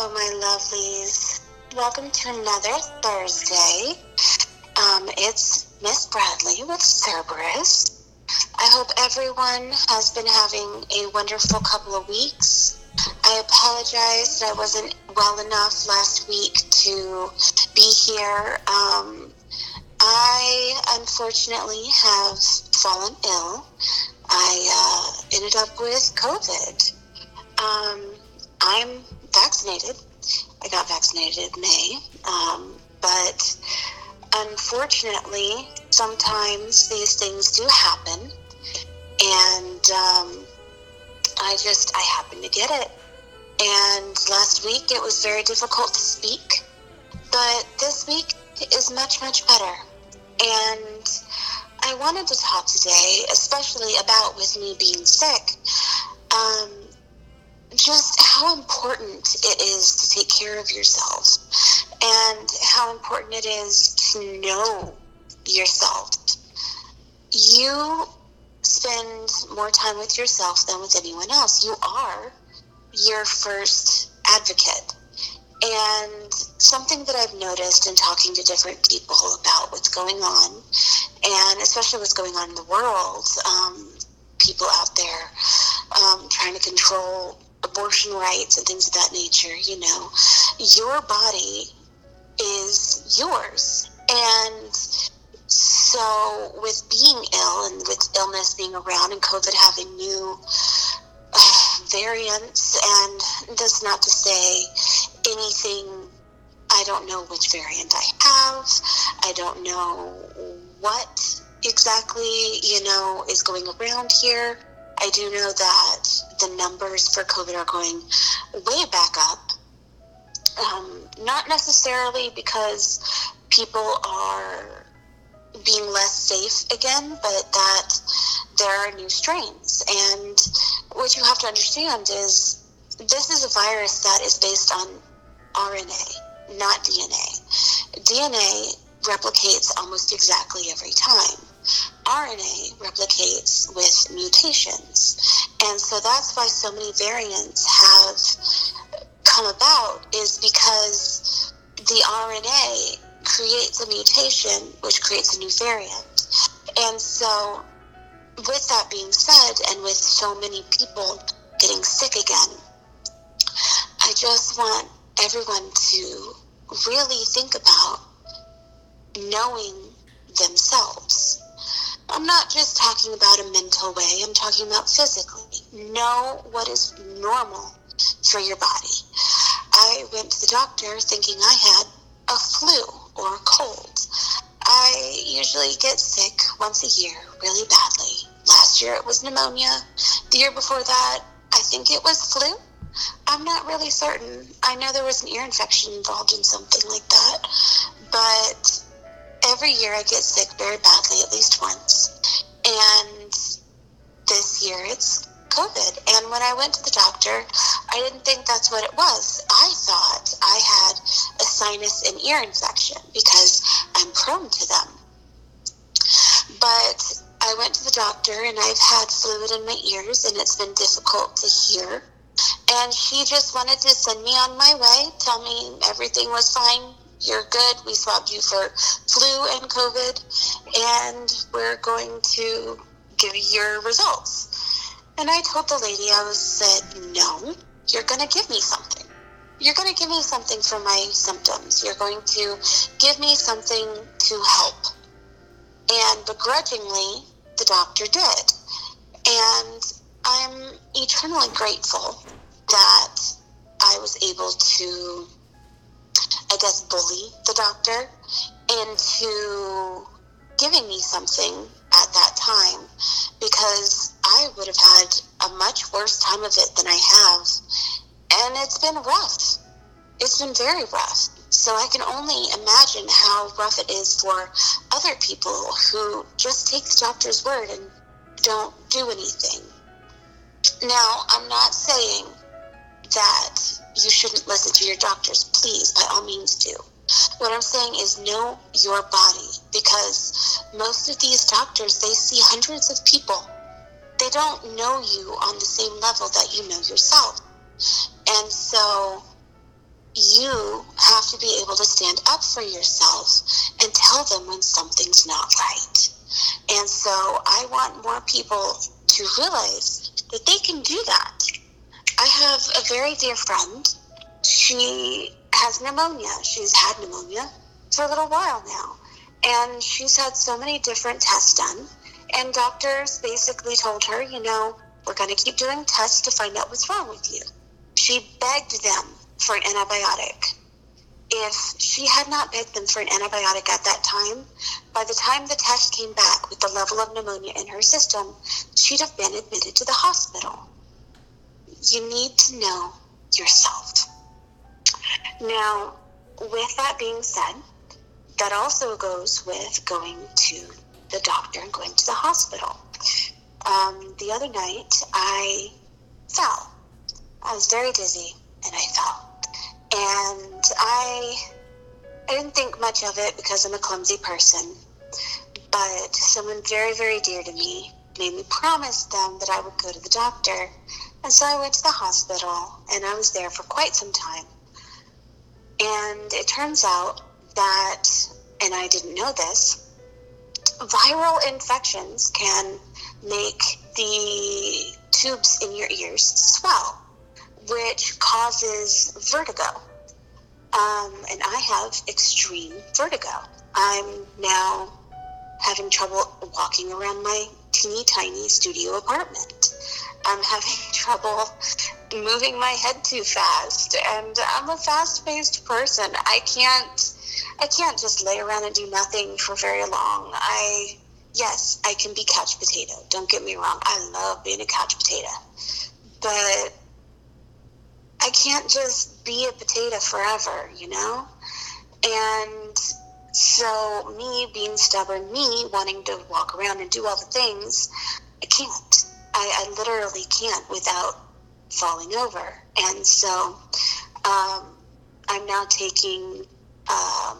Hello, my lovelies. Welcome to another Thursday. Um, it's Miss Bradley with Serberus. I hope everyone has been having a wonderful couple of weeks. I apologize that I wasn't well enough last week to be here. Um, I unfortunately have fallen ill. I uh, ended up with COVID. Um, I'm vaccinated. I got vaccinated in May. Um, but unfortunately, sometimes these things do happen. And um, I just, I happened to get it. And last week it was very difficult to speak. But this week is much, much better. And I wanted to talk today, especially about with me being sick, um, important it is to take care of yourself and how important it is to know yourself. You spend more time with yourself than with anyone else. You are your first advocate. And something that I've noticed in talking to different people about what's going on, and especially what's going on in the world, um, people out there um, trying to control abortion rights and things of that nature, you know, your body is yours. And so, with being ill and with illness being around and COVID having new uh, variants, and that's not to say anything, I don't know which variant I have, I don't know what exactly, you know, is going around here. I do know that the numbers for COVID are going way back up. Um, not necessarily because people are being less safe again, but that there are new strains. And what you have to understand is this is a virus that is based on RNA, not DNA. DNA replicates almost exactly every time. RNA replicates with mutations. And so that's why so many variants have come about is because the RNA creates a mutation which creates a new variant. And so with that being said and with so many people getting sick again, I just want everyone to really think about knowing themselves I'm not just talking about a mental way, I'm talking about physically. Know what is normal for your body. I went to the doctor thinking I had a flu or a cold. I usually get sick once a year really badly. Last year it was pneumonia. The year before that, I think it was flu. I'm not really certain. I know there was an ear infection involved in something like that, but every year I get sick very badly at least once. And this year it's COVID. And when I went to the doctor, I didn't think that's what it was. I thought I had a sinus and ear infection because I'm prone to them. But I went to the doctor and I've had fluid in my ears and it's been difficult to hear. And she just wanted to send me on my way, tell me everything was fine, you're good. We swabbed you for flu and COVID, and we're going to give you your results. And I told the lady, I was said, no, you're going to give me something. You're going to give me something for my symptoms. You're going to give me something to help. And begrudgingly, the doctor did. And I'm eternally grateful that I was able to I guess, bully the doctor into giving me something at that time because I would have had a much worse time of it than I have. And it's been rough. It's been very rough. So I can only imagine how rough it is for other people who just take the doctor's word and don't do anything. Now, I'm not saying that you shouldn't listen to your doctors. Please, by all means, do. What I'm saying is know your body because most of these doctors, they see hundreds of people. They don't know you on the same level that you know yourself. And so you have to be able to stand up for yourself and tell them when something's not right. And so I want more people to realize that they can do that. I have a very dear friend. She has pneumonia. She's had pneumonia for a little while now. And she's had so many different tests done. And doctors basically told her, you know, we're going to keep doing tests to find out what's wrong with you. She begged them for an antibiotic. If she had not begged them for an antibiotic at that time, by the time the test came back with the level of pneumonia in her system, she'd have been admitted to the hospital. You need to know yourself. Now, with that being said, that also goes with going to the doctor and going to the hospital. Um, the other night, I fell. I was very dizzy and I fell. And I, I didn't think much of it because I'm a clumsy person. But someone very, very dear to me made me promise them that I would go to the doctor. And so I went to the hospital and I was there for quite some time. And it turns out that, and I didn't know this, viral infections can make the tubes in your ears swell which causes vertigo. Um, and I have extreme vertigo. I'm now having trouble walking around my teeny tiny studio apartment. I'm having trouble moving my head too fast, and I'm a fast-paced person. I can't, I can't just lay around and do nothing for very long. I, yes, I can be couch potato. Don't get me wrong. I love being a couch potato, but I can't just be a potato forever, you know? And so, me being stubborn, me wanting to walk around and do all the things, I can't. I, I literally can't without falling over. And so, um, I'm now taking um,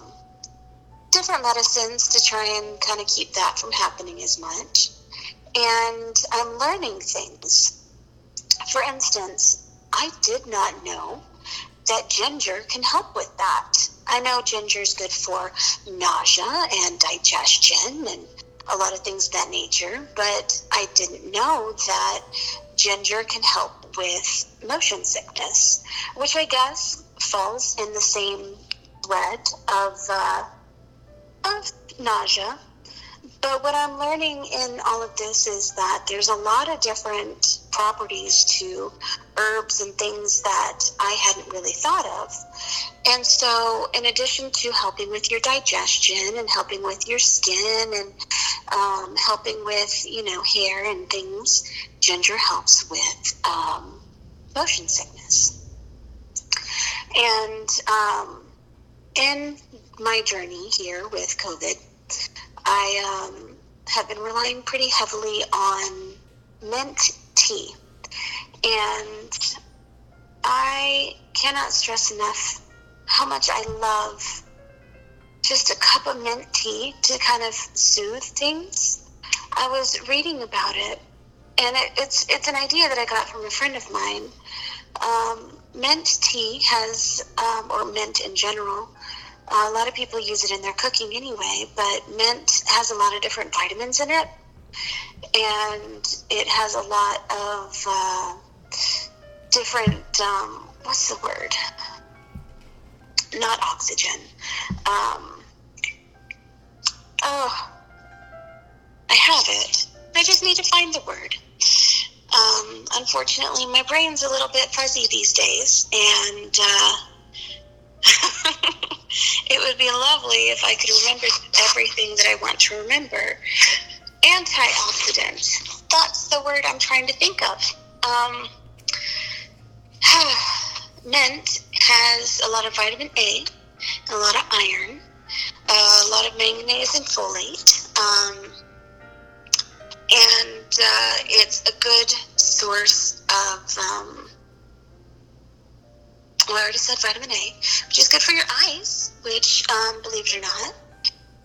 different medicines to try and kind of keep that from happening as much. And I'm learning things. For instance, I did not know that ginger can help with that. I know ginger is good for nausea and digestion and a lot of things of that nature, but I didn't know that ginger can help with motion sickness, which I guess falls in the same thread of uh, of nausea but what I'm learning in all of this is that there's a lot of different properties to herbs and things that I hadn't really thought of. And so, in addition to helping with your digestion and helping with your skin and um, helping with, you know, hair and things, ginger helps with um, motion sickness. And um, in my journey here with COVID, I um, have been relying pretty heavily on mint tea. And I cannot stress enough how much I love just a cup of mint tea to kind of soothe things. I was reading about it, and it, it's it's an idea that I got from a friend of mine. Um, mint tea has, um, or mint in general, a lot of people use it in their cooking anyway, but mint has a lot of different vitamins in it, and it has a lot of uh, different. Um, what's the word? Not oxygen. Um, oh, I have it. I just need to find the word. Um, unfortunately, my brain's a little bit fuzzy these days, and. Uh, it would be lovely if I could remember everything that I want to remember. Antioxidant. That's the word I'm trying to think of. Um, mint has a lot of vitamin A, a lot of iron, a lot of manganese and folate. Um, and uh, it's a good source of um, I already said vitamin A, which is good for your eyes, which, um, believe it or not,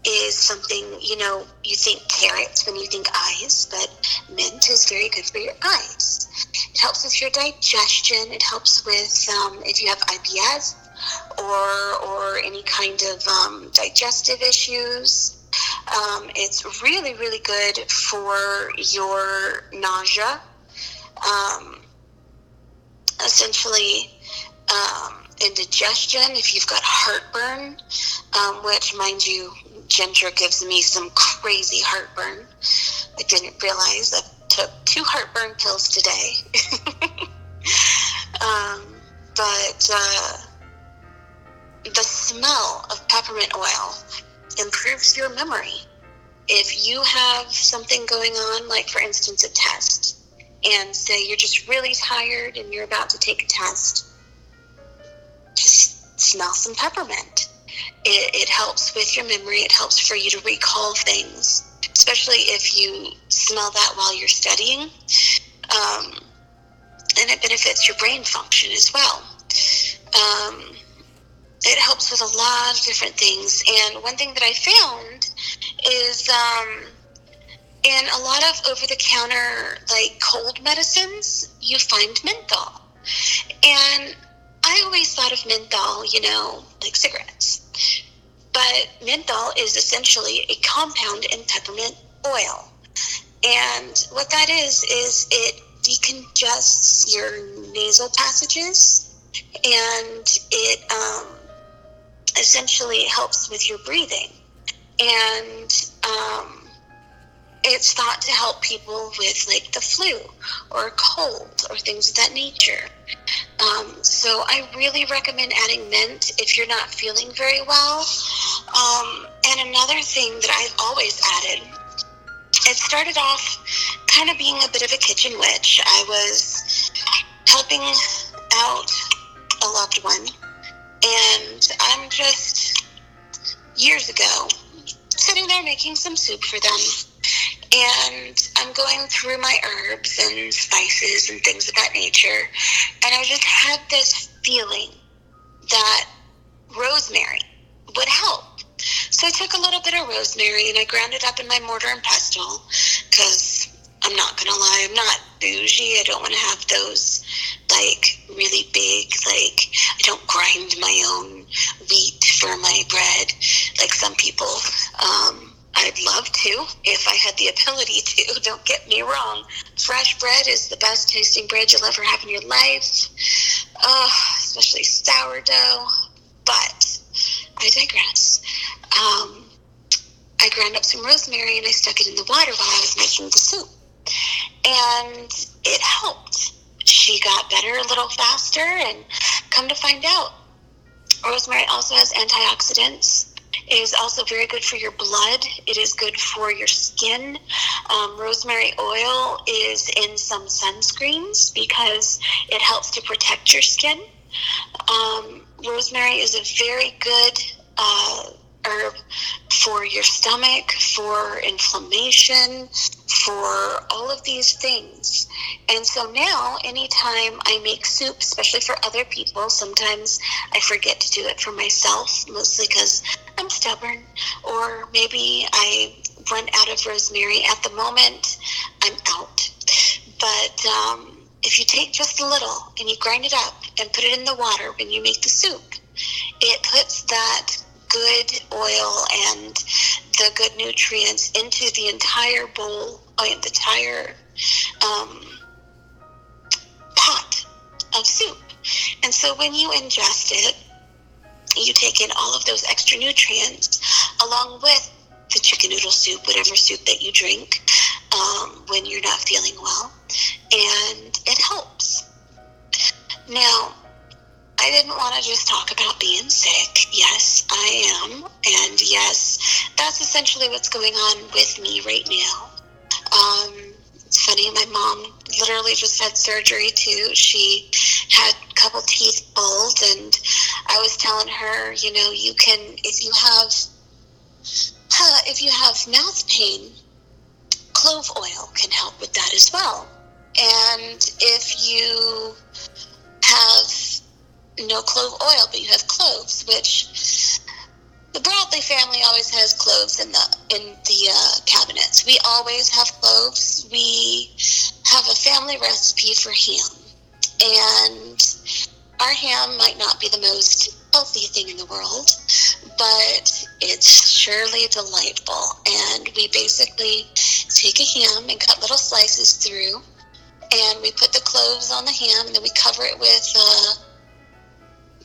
is something, you know, you think carrots when you think eyes, but mint is very good for your eyes. It helps with your digestion. It helps with, um, if you have IBS, or or any kind of um, digestive issues. Um, it's really really good for your nausea. Um, essentially, um, indigestion. If you've got heartburn, um, which mind you, ginger gives me some crazy heartburn. I didn't realize I took two heartburn pills today. um, but uh, the smell of peppermint oil improves your memory. If you have something going on, like for instance, a test, and say you're just really tired and you're about to take a test, just smell some peppermint. It, it helps with your memory, it helps for you to recall things, especially if you smell that while you're studying. Um, and it benefits your brain function as well. Um, it helps with a lot of different things. And one thing that I found is um, in a lot of over the counter, like cold medicines, you find menthol. And I always thought of menthol, you know, like cigarettes. But menthol is essentially a compound in peppermint oil. And what that is, is it decongests your nasal passages and it um, essentially helps with your breathing. And um, it's thought to help people with like the flu or cold or things of that nature. Um, so I really recommend adding mint if you're not feeling very well. Um, and another thing that I've always added, it started off kind of being a bit of a kitchen witch. I was helping out a loved one, and I'm just years ago sitting there making some soup for them and I'm going through my herbs and spices and things of that nature, and I just had this feeling that rosemary would help. So I took a little bit of rosemary and I ground it up in my mortar and pestle because I'm not gonna lie, I'm not bougie. I don't want to have those like really big, like I don't grind my own wheat for my bread like some people. Um, I'd love to if I had the ability to. Don't get me wrong. Fresh bread is the best tasting bread you'll ever have in your life, uh, especially sourdough. But I digress. Um, I ground up some rosemary and I stuck it in the water while I was making the soup. And it helped. She got better a little faster, and come to find out, rosemary also has antioxidants it is also very good for your blood. It is good for your skin. Um, rosemary oil is in some sunscreens because it helps to protect your skin. Um, rosemary is a very good uh, herb for your stomach, for inflammation, for all of these things. And so now, anytime I make soup, especially for other people, sometimes I forget to do it for myself, mostly because I'm stubborn, or maybe I run out of rosemary. At the moment, I'm out. But um, if you take just a little and you grind it up and put it in the water when you make the soup, it puts that good oil and the good nutrients into the entire bowl, uh, the entire um, pot of soup. And so when you ingest it, you take in all of those extra nutrients along with the chicken noodle soup, whatever soup that you drink um, when you're not feeling well, and it helps. Now, I didn't want to just talk about being sick. Yes, I am. And yes, that's essentially what's going on with me right now. Um, funny, my mom literally just had surgery too. She had a couple teeth pulled, and I was telling her, you know, you can, if you have, uh, if you have mouth pain, clove oil can help with that as well. And if you have no clove oil, but you have cloves, which the Bradley family always has cloves in the in the uh, cabinets. We always have cloves. We have a family recipe for ham, and our ham might not be the most healthy thing in the world, but it's surely delightful. And we basically take a ham and cut little slices through, and we put the cloves on the ham, and then we cover it with uh,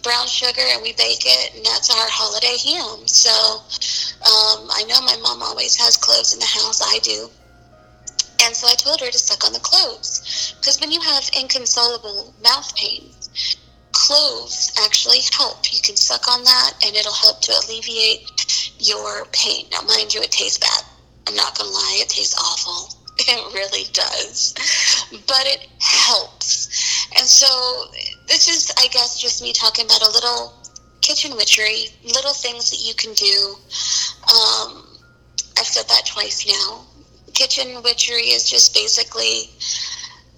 brown sugar, and we bake it, and that's our holiday ham. So um, I know my mom always has cloves in the house. I do. And so I told her to suck on the cloves. Because when you have inconsolable mouth pain, cloves actually help. You can suck on that and it'll help to alleviate your pain. Now, mind you, it tastes bad. I'm not going to lie, it tastes awful. It really does. But it helps. And so, this is, I guess, just me talking about a little kitchen witchery, little things that you can do. Um, I've said that twice now. Kitchen witchery is just basically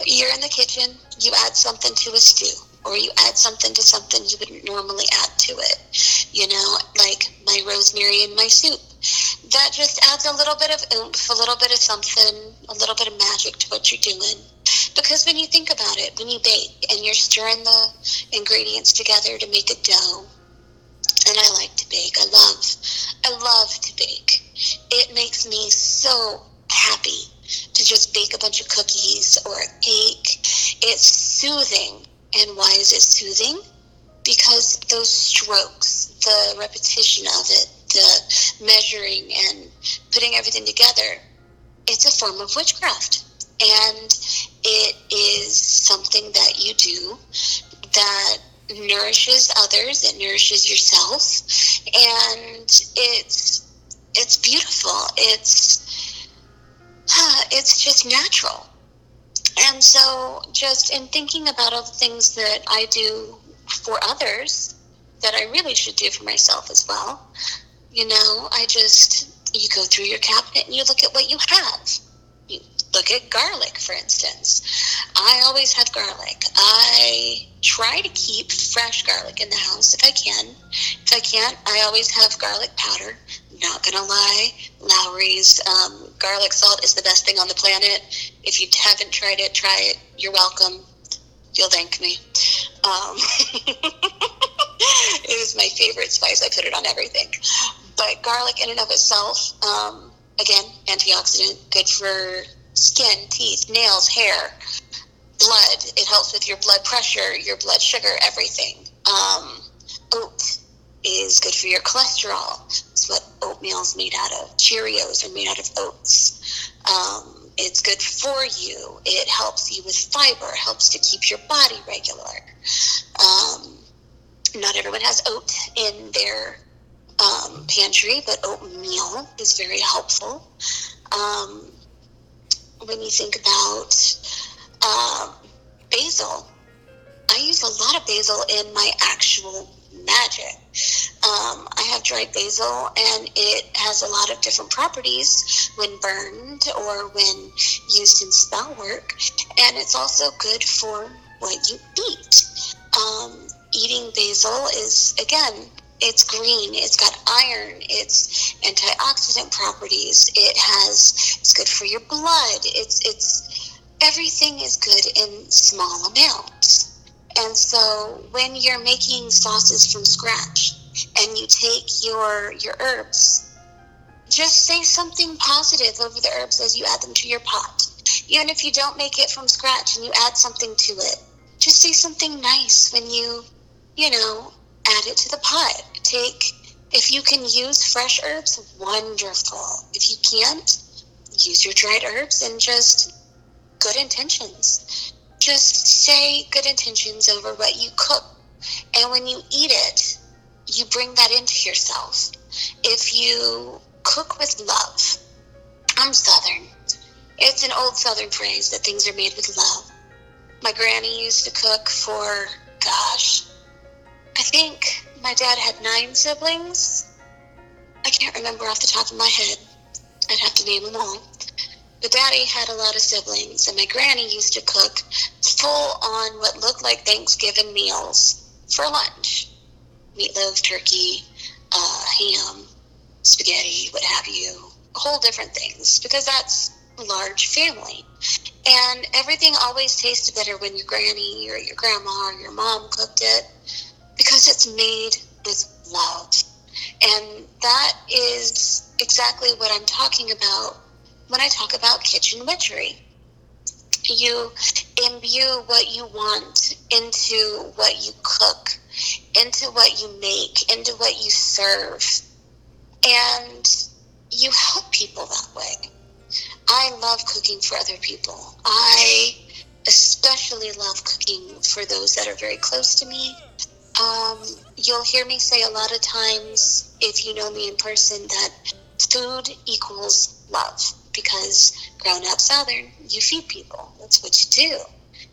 you're in the kitchen, you add something to a stew or you add something to something you wouldn't normally add to it. You know, like my rosemary in my soup. That just adds a little bit of oomph, a little bit of something, a little bit of magic to what you're doing. Because when you think about it, when you bake and you're stirring the ingredients together to make a dough, and I like to bake. I love, I love to bake. It makes me so happy to just bake a bunch of cookies or a cake. It's soothing and why is it soothing? Because those strokes, the repetition of it, the measuring and putting everything together, it's a form of witchcraft. And it is something that you do that nourishes others, it nourishes yourself, and it's it's beautiful. It's it's just natural. And so, just in thinking about all the things that I do for others that I really should do for myself as well, you know, I just, you go through your cabinet and you look at what you have. Look at garlic, for instance. I always have garlic. I try to keep fresh garlic in the house if I can. If I can't, I always have garlic powder not gonna lie, Lawry's um, garlic salt is the best thing on the planet. If you haven't tried it, try it. You're welcome. You'll thank me. Um, it is my favorite spice. I put it on everything. But garlic, in and of itself, um, again, antioxidant, good for skin, teeth, nails, hair, blood. It helps with your blood pressure, your blood sugar, everything. Um, oat is good for your cholesterol. It's what oatmeal is made out of. Cheerios are made out of oats. Um, it's good for you. It helps you with fiber, helps to keep your body regular. Um, not everyone has oat in their um, pantry, but oatmeal is very helpful. Um, when you think about uh, basil, I use a lot of basil in my actual magic. Um, I have dried basil, and it has a lot of different properties when burned or when used in spell work, and it's also good for what you eat. Um, eating basil is, again, it's green, it's got iron, it's antioxidant properties, it has, it's good for your blood, it's, it's, everything is good in small amounts. And so when you're making sauces from scratch and you take your your herbs, just say something positive over the herbs as you add them to your pot. Even if you don't make it from scratch and you add something to it, just say something nice when you, you know, add it to the pot. Take if you can use fresh herbs, wonderful. If you can't, use your dried herbs and just good intentions just say good intentions over what you cook. And when you eat it, you bring that into yourself. If you cook with love, I'm Southern. It's an old Southern phrase that things are made with love. My granny used to cook for, gosh, I think my dad had nine siblings. I can't remember off the top of my head. I'd have to name them all. But daddy had a lot of siblings, and my granny used to cook full on what looked like Thanksgiving meals for lunch meatloaf, turkey, uh, ham, spaghetti, what have you, whole different things, because that's a large family. And everything always tasted better when your granny or your grandma or your mom cooked it because it's made with love. And that is exactly what I'm talking about when I talk about kitchen witchery. You imbue what you want into what you cook, into what you make, into what you serve. And you help people that way. I love cooking for other people. I especially love cooking for those that are very close to me. Um, you'll hear me say a lot of times, if you know me in person, that food equals love because grown up Southern, you feed people. That's what you do.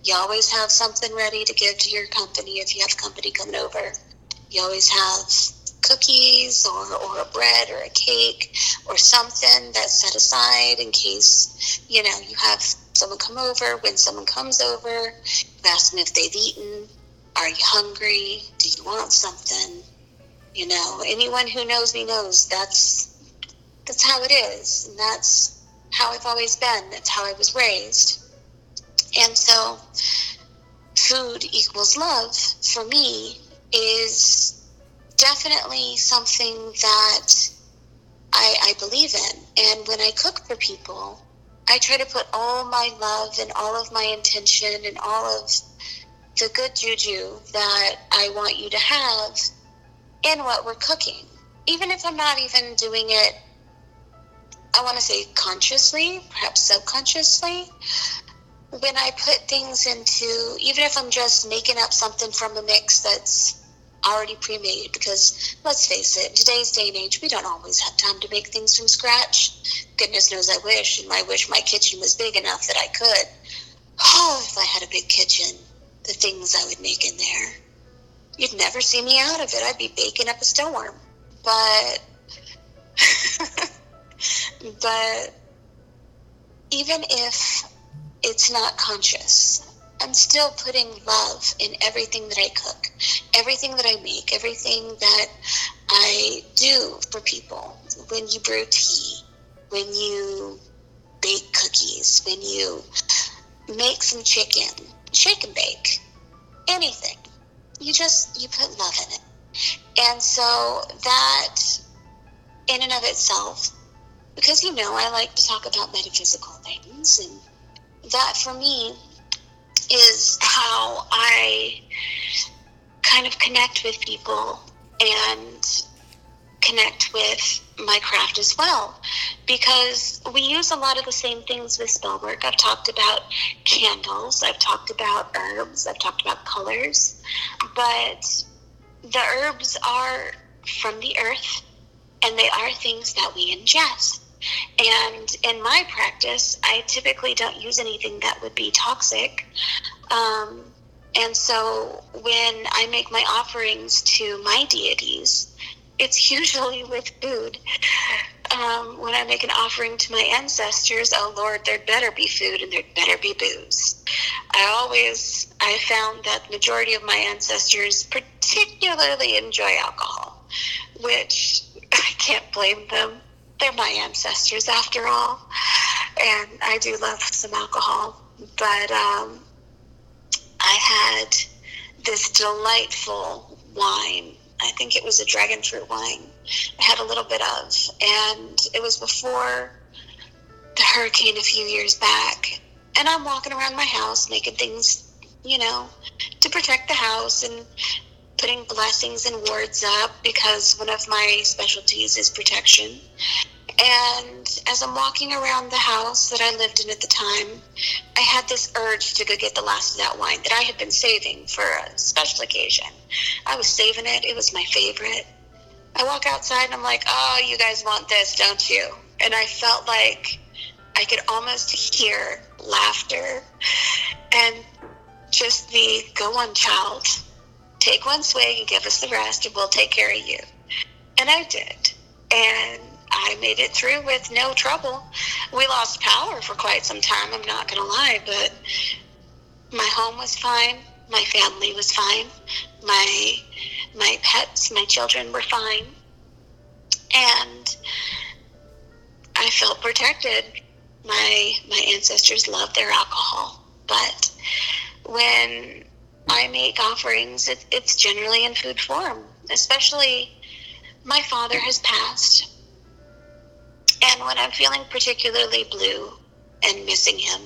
You always have something ready to give to your company if you have company coming over. You always have cookies or, or a bread or a cake or something that's set aside in case, you know, you have someone come over. When someone comes over, you ask them if they've eaten. Are you hungry? Do you want something? You know, anyone who knows me knows that's that's how it is, and that's how I've always been. That's how I was raised. And so, food equals love for me is definitely something that I, I believe in. And when I cook for people, I try to put all my love and all of my intention and all of the good juju that I want you to have in what we're cooking. Even if I'm not even doing it, I want to say consciously, perhaps subconsciously. When I put things into, even if I'm just making up something from a mix that's already pre-made because let's face it, today's day and age, we don't always have time to make things from scratch. Goodness knows I wish, and I wish my kitchen was big enough that I could. Oh, if I had a big kitchen, the things I would make in there. You'd never see me out of it. I'd be baking up a storm. But, but even if it's not conscious, I'm still putting love in everything that I cook, everything that I make, everything that I do for people. When you brew tea, when you bake cookies, when you make some chicken, shake and bake, anything. You just you put love in it. And so that in and of itself, because you know I like to talk about metaphysical things and that for me is how I kind of connect with people and connect with my craft as well because we use a lot of the same things with spell work. I've talked about candles, I've talked about herbs, I've talked about colors, but the herbs are from the earth and they are things that we ingest. And in my practice, I typically don't use anything that would be toxic. Um, and so when I make my offerings to my deities, it's usually with food. Um, when I make an offering to my ancestors, oh Lord, there better be food and there better be booze. I always, I found that the majority of my ancestors particularly enjoy alcohol, which I can't blame them they're my ancestors after all. And I do love some alcohol. But um, I had this delightful wine. I think it was a dragon fruit wine. I had a little bit of. And it was before the hurricane a few years back. And I'm walking around my house making things, you know, to protect the house and putting blessings and wards up because one of my specialties is protection. And as I'm walking around the house that I lived in at the time, I had this urge to go get the last of that wine that I had been saving for a special occasion. I was saving it, it was my favorite. I walk outside and I'm like, oh, you guys want this, don't you? And I felt like I could almost hear laughter and just the go on, child. Take one swig and give us the rest, and we'll take care of you. And I did. And I made it through with no trouble. We lost power for quite some time, I'm not going to lie, but my home was fine. My family was fine. My my pets, my children were fine. And I felt protected. My my ancestors loved their alcohol, but when I make offerings, it, it's generally in food form, especially my father has passed. And when I'm feeling particularly blue and missing him,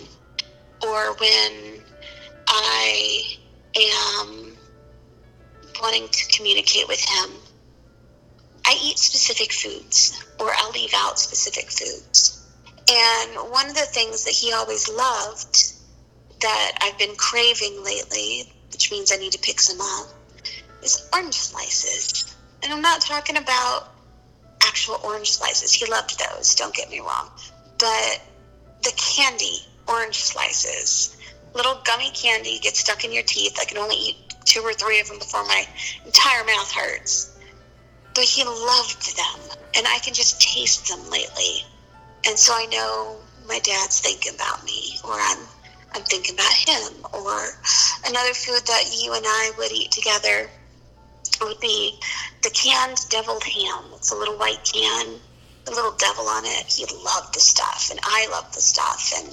or when I am wanting to communicate with him, I eat specific foods or I'll leave out specific foods. And one of the things that he always loved that I've been craving lately, which means I need to pick some up, is orange slices. And I'm not talking about actual orange slices. He loved those, don't get me wrong. But the candy orange slices, little gummy candy gets stuck in your teeth. I can only eat two or three of them before my entire mouth hurts. But he loved them, and I can just taste them lately. And so I know my dad's thinking about me, or I'm I'm thinking about him. Or another food that you and I would eat together would be the canned deviled ham. It's a little white can, a little devil on it. He loved the stuff, and I love the stuff, and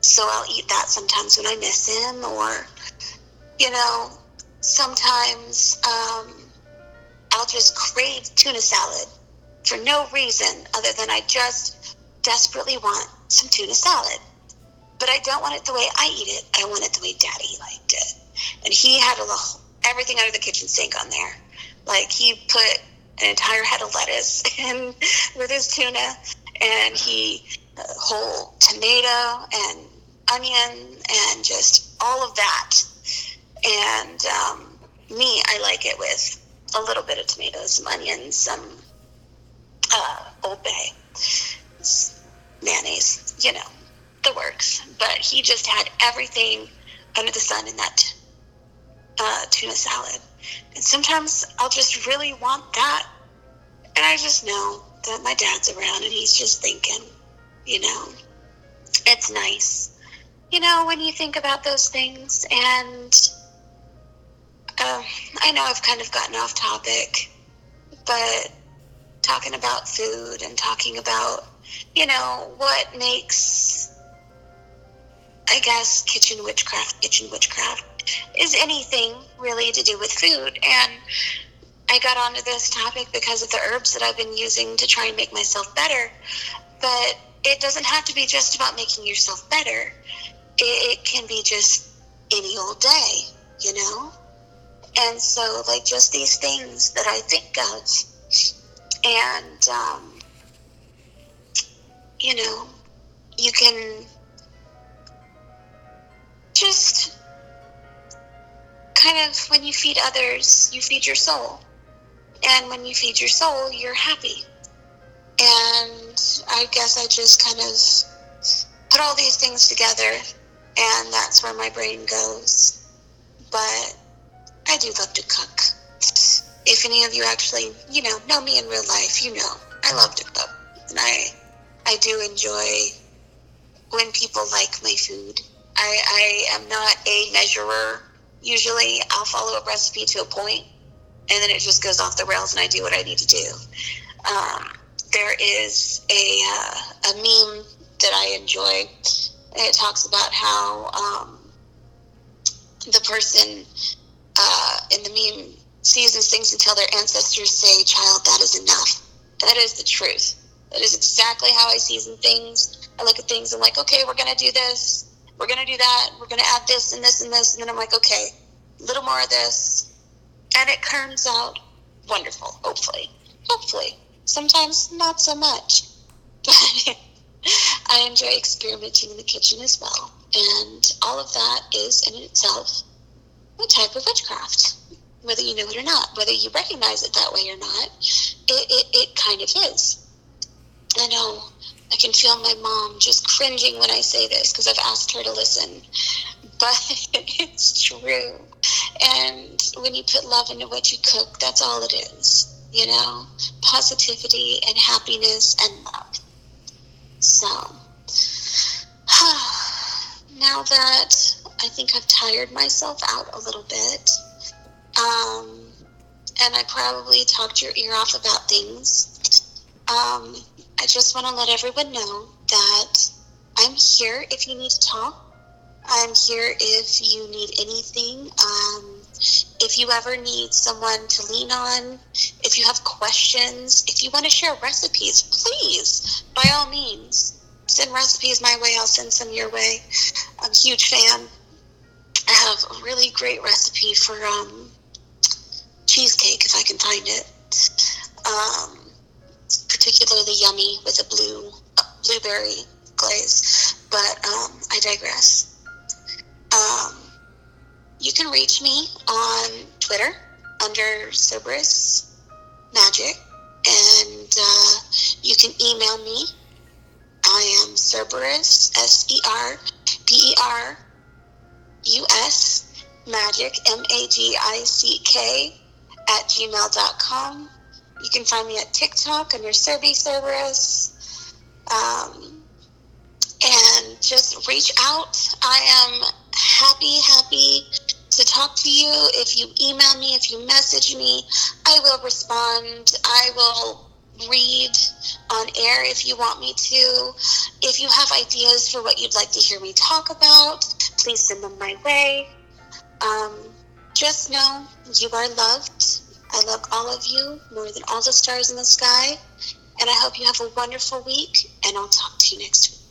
so I'll eat that sometimes when I miss him, or you know, sometimes um, I'll just crave tuna salad for no reason other than I just desperately want some tuna salad. But I don't want it the way I eat it. I want it the way Daddy liked it. And he had a everything under the kitchen sink on there. Like he put an entire head of lettuce in with his tuna, and he a whole tomato and onion and just all of that. And um, me, I like it with a little bit of tomatoes, some onions, some uh, Old Bay, mayonnaise, you know, the works. But he just had everything under the sun in that uh, tuna salad. And sometimes I'll just really want that. And I just know that my dad's around and he's just thinking, you know, it's nice. You know, when you think about those things, and uh, I know I've kind of gotten off topic, but talking about food and talking about, you know, what makes, I guess, kitchen witchcraft, kitchen witchcraft is anything really to do with food. And I got onto this topic because of the herbs that I've been using to try and make myself better. But it doesn't have to be just about making yourself better, it, it can be just any old day, you know? And so, like, just these things that I think of. And, um, you know, you can just kind of, when you feed others, you feed your soul. And when you feed your soul, you're happy. And I guess I just kind of put all these things together, and that's where my brain goes. But I do love to cook. If any of you actually, you know, know me in real life, you know I love to cook, and I, I do enjoy when people like my food. I, I am not a measurer usually I'll follow a recipe to a point and then it just goes off the rails and I do what I need to do. Um, there is a, uh, a meme that I enjoy. It talks about how um, the person uh, in the meme sees and sings until their ancestors say, Child, that is enough. That is the truth. That is exactly how I season things. I look at things and like, okay, we're going to do this we're going to do that. We're going to add this and this and this. And then I'm like, okay, a little more of this. And it turns out wonderful, hopefully. Hopefully. Sometimes not so much. But I enjoy experimenting in the kitchen as well. And all of that is in itself a type of witchcraft. Whether you know it or not, whether you recognize it that way or not, it, it, it kind of is. I know I can feel my mom just cringing when I say this because I've asked her to listen. But it's true. And when you put love into what you cook, that's all it is. You know, positivity and happiness and love. So, now that I think I've tired myself out a little bit, um, and I probably talked your ear off about things, um, I just want to let everyone know that I'm here if you need to talk. I'm here if you need anything. Um, if you ever need someone to lean on, if you have questions, if you want to share recipes, please, by all means, send recipes my way. I'll send some your way. I'm a huge fan. I have a really great recipe for um, cheesecake if I can find it. Um, particularly yummy with a blue blueberry glaze. But um, I digress. Um, you can reach me on Twitter under Serberus Magick, and uh, you can email me. I am Serberus S E R B E R U S Magick M A G I C K at gmail.com. You can find me at TikTok under Serbie Serberus. Um, and just reach out. I am happy, happy to talk to you. If you email me, if you message me, I will respond. I will read on air if you want me to. If you have ideas for what you'd like to hear me talk about, please send them my way. Um, just know you are loved. I love all of you more than all the stars in the sky. And I hope you have a wonderful week, and I'll talk to you next week.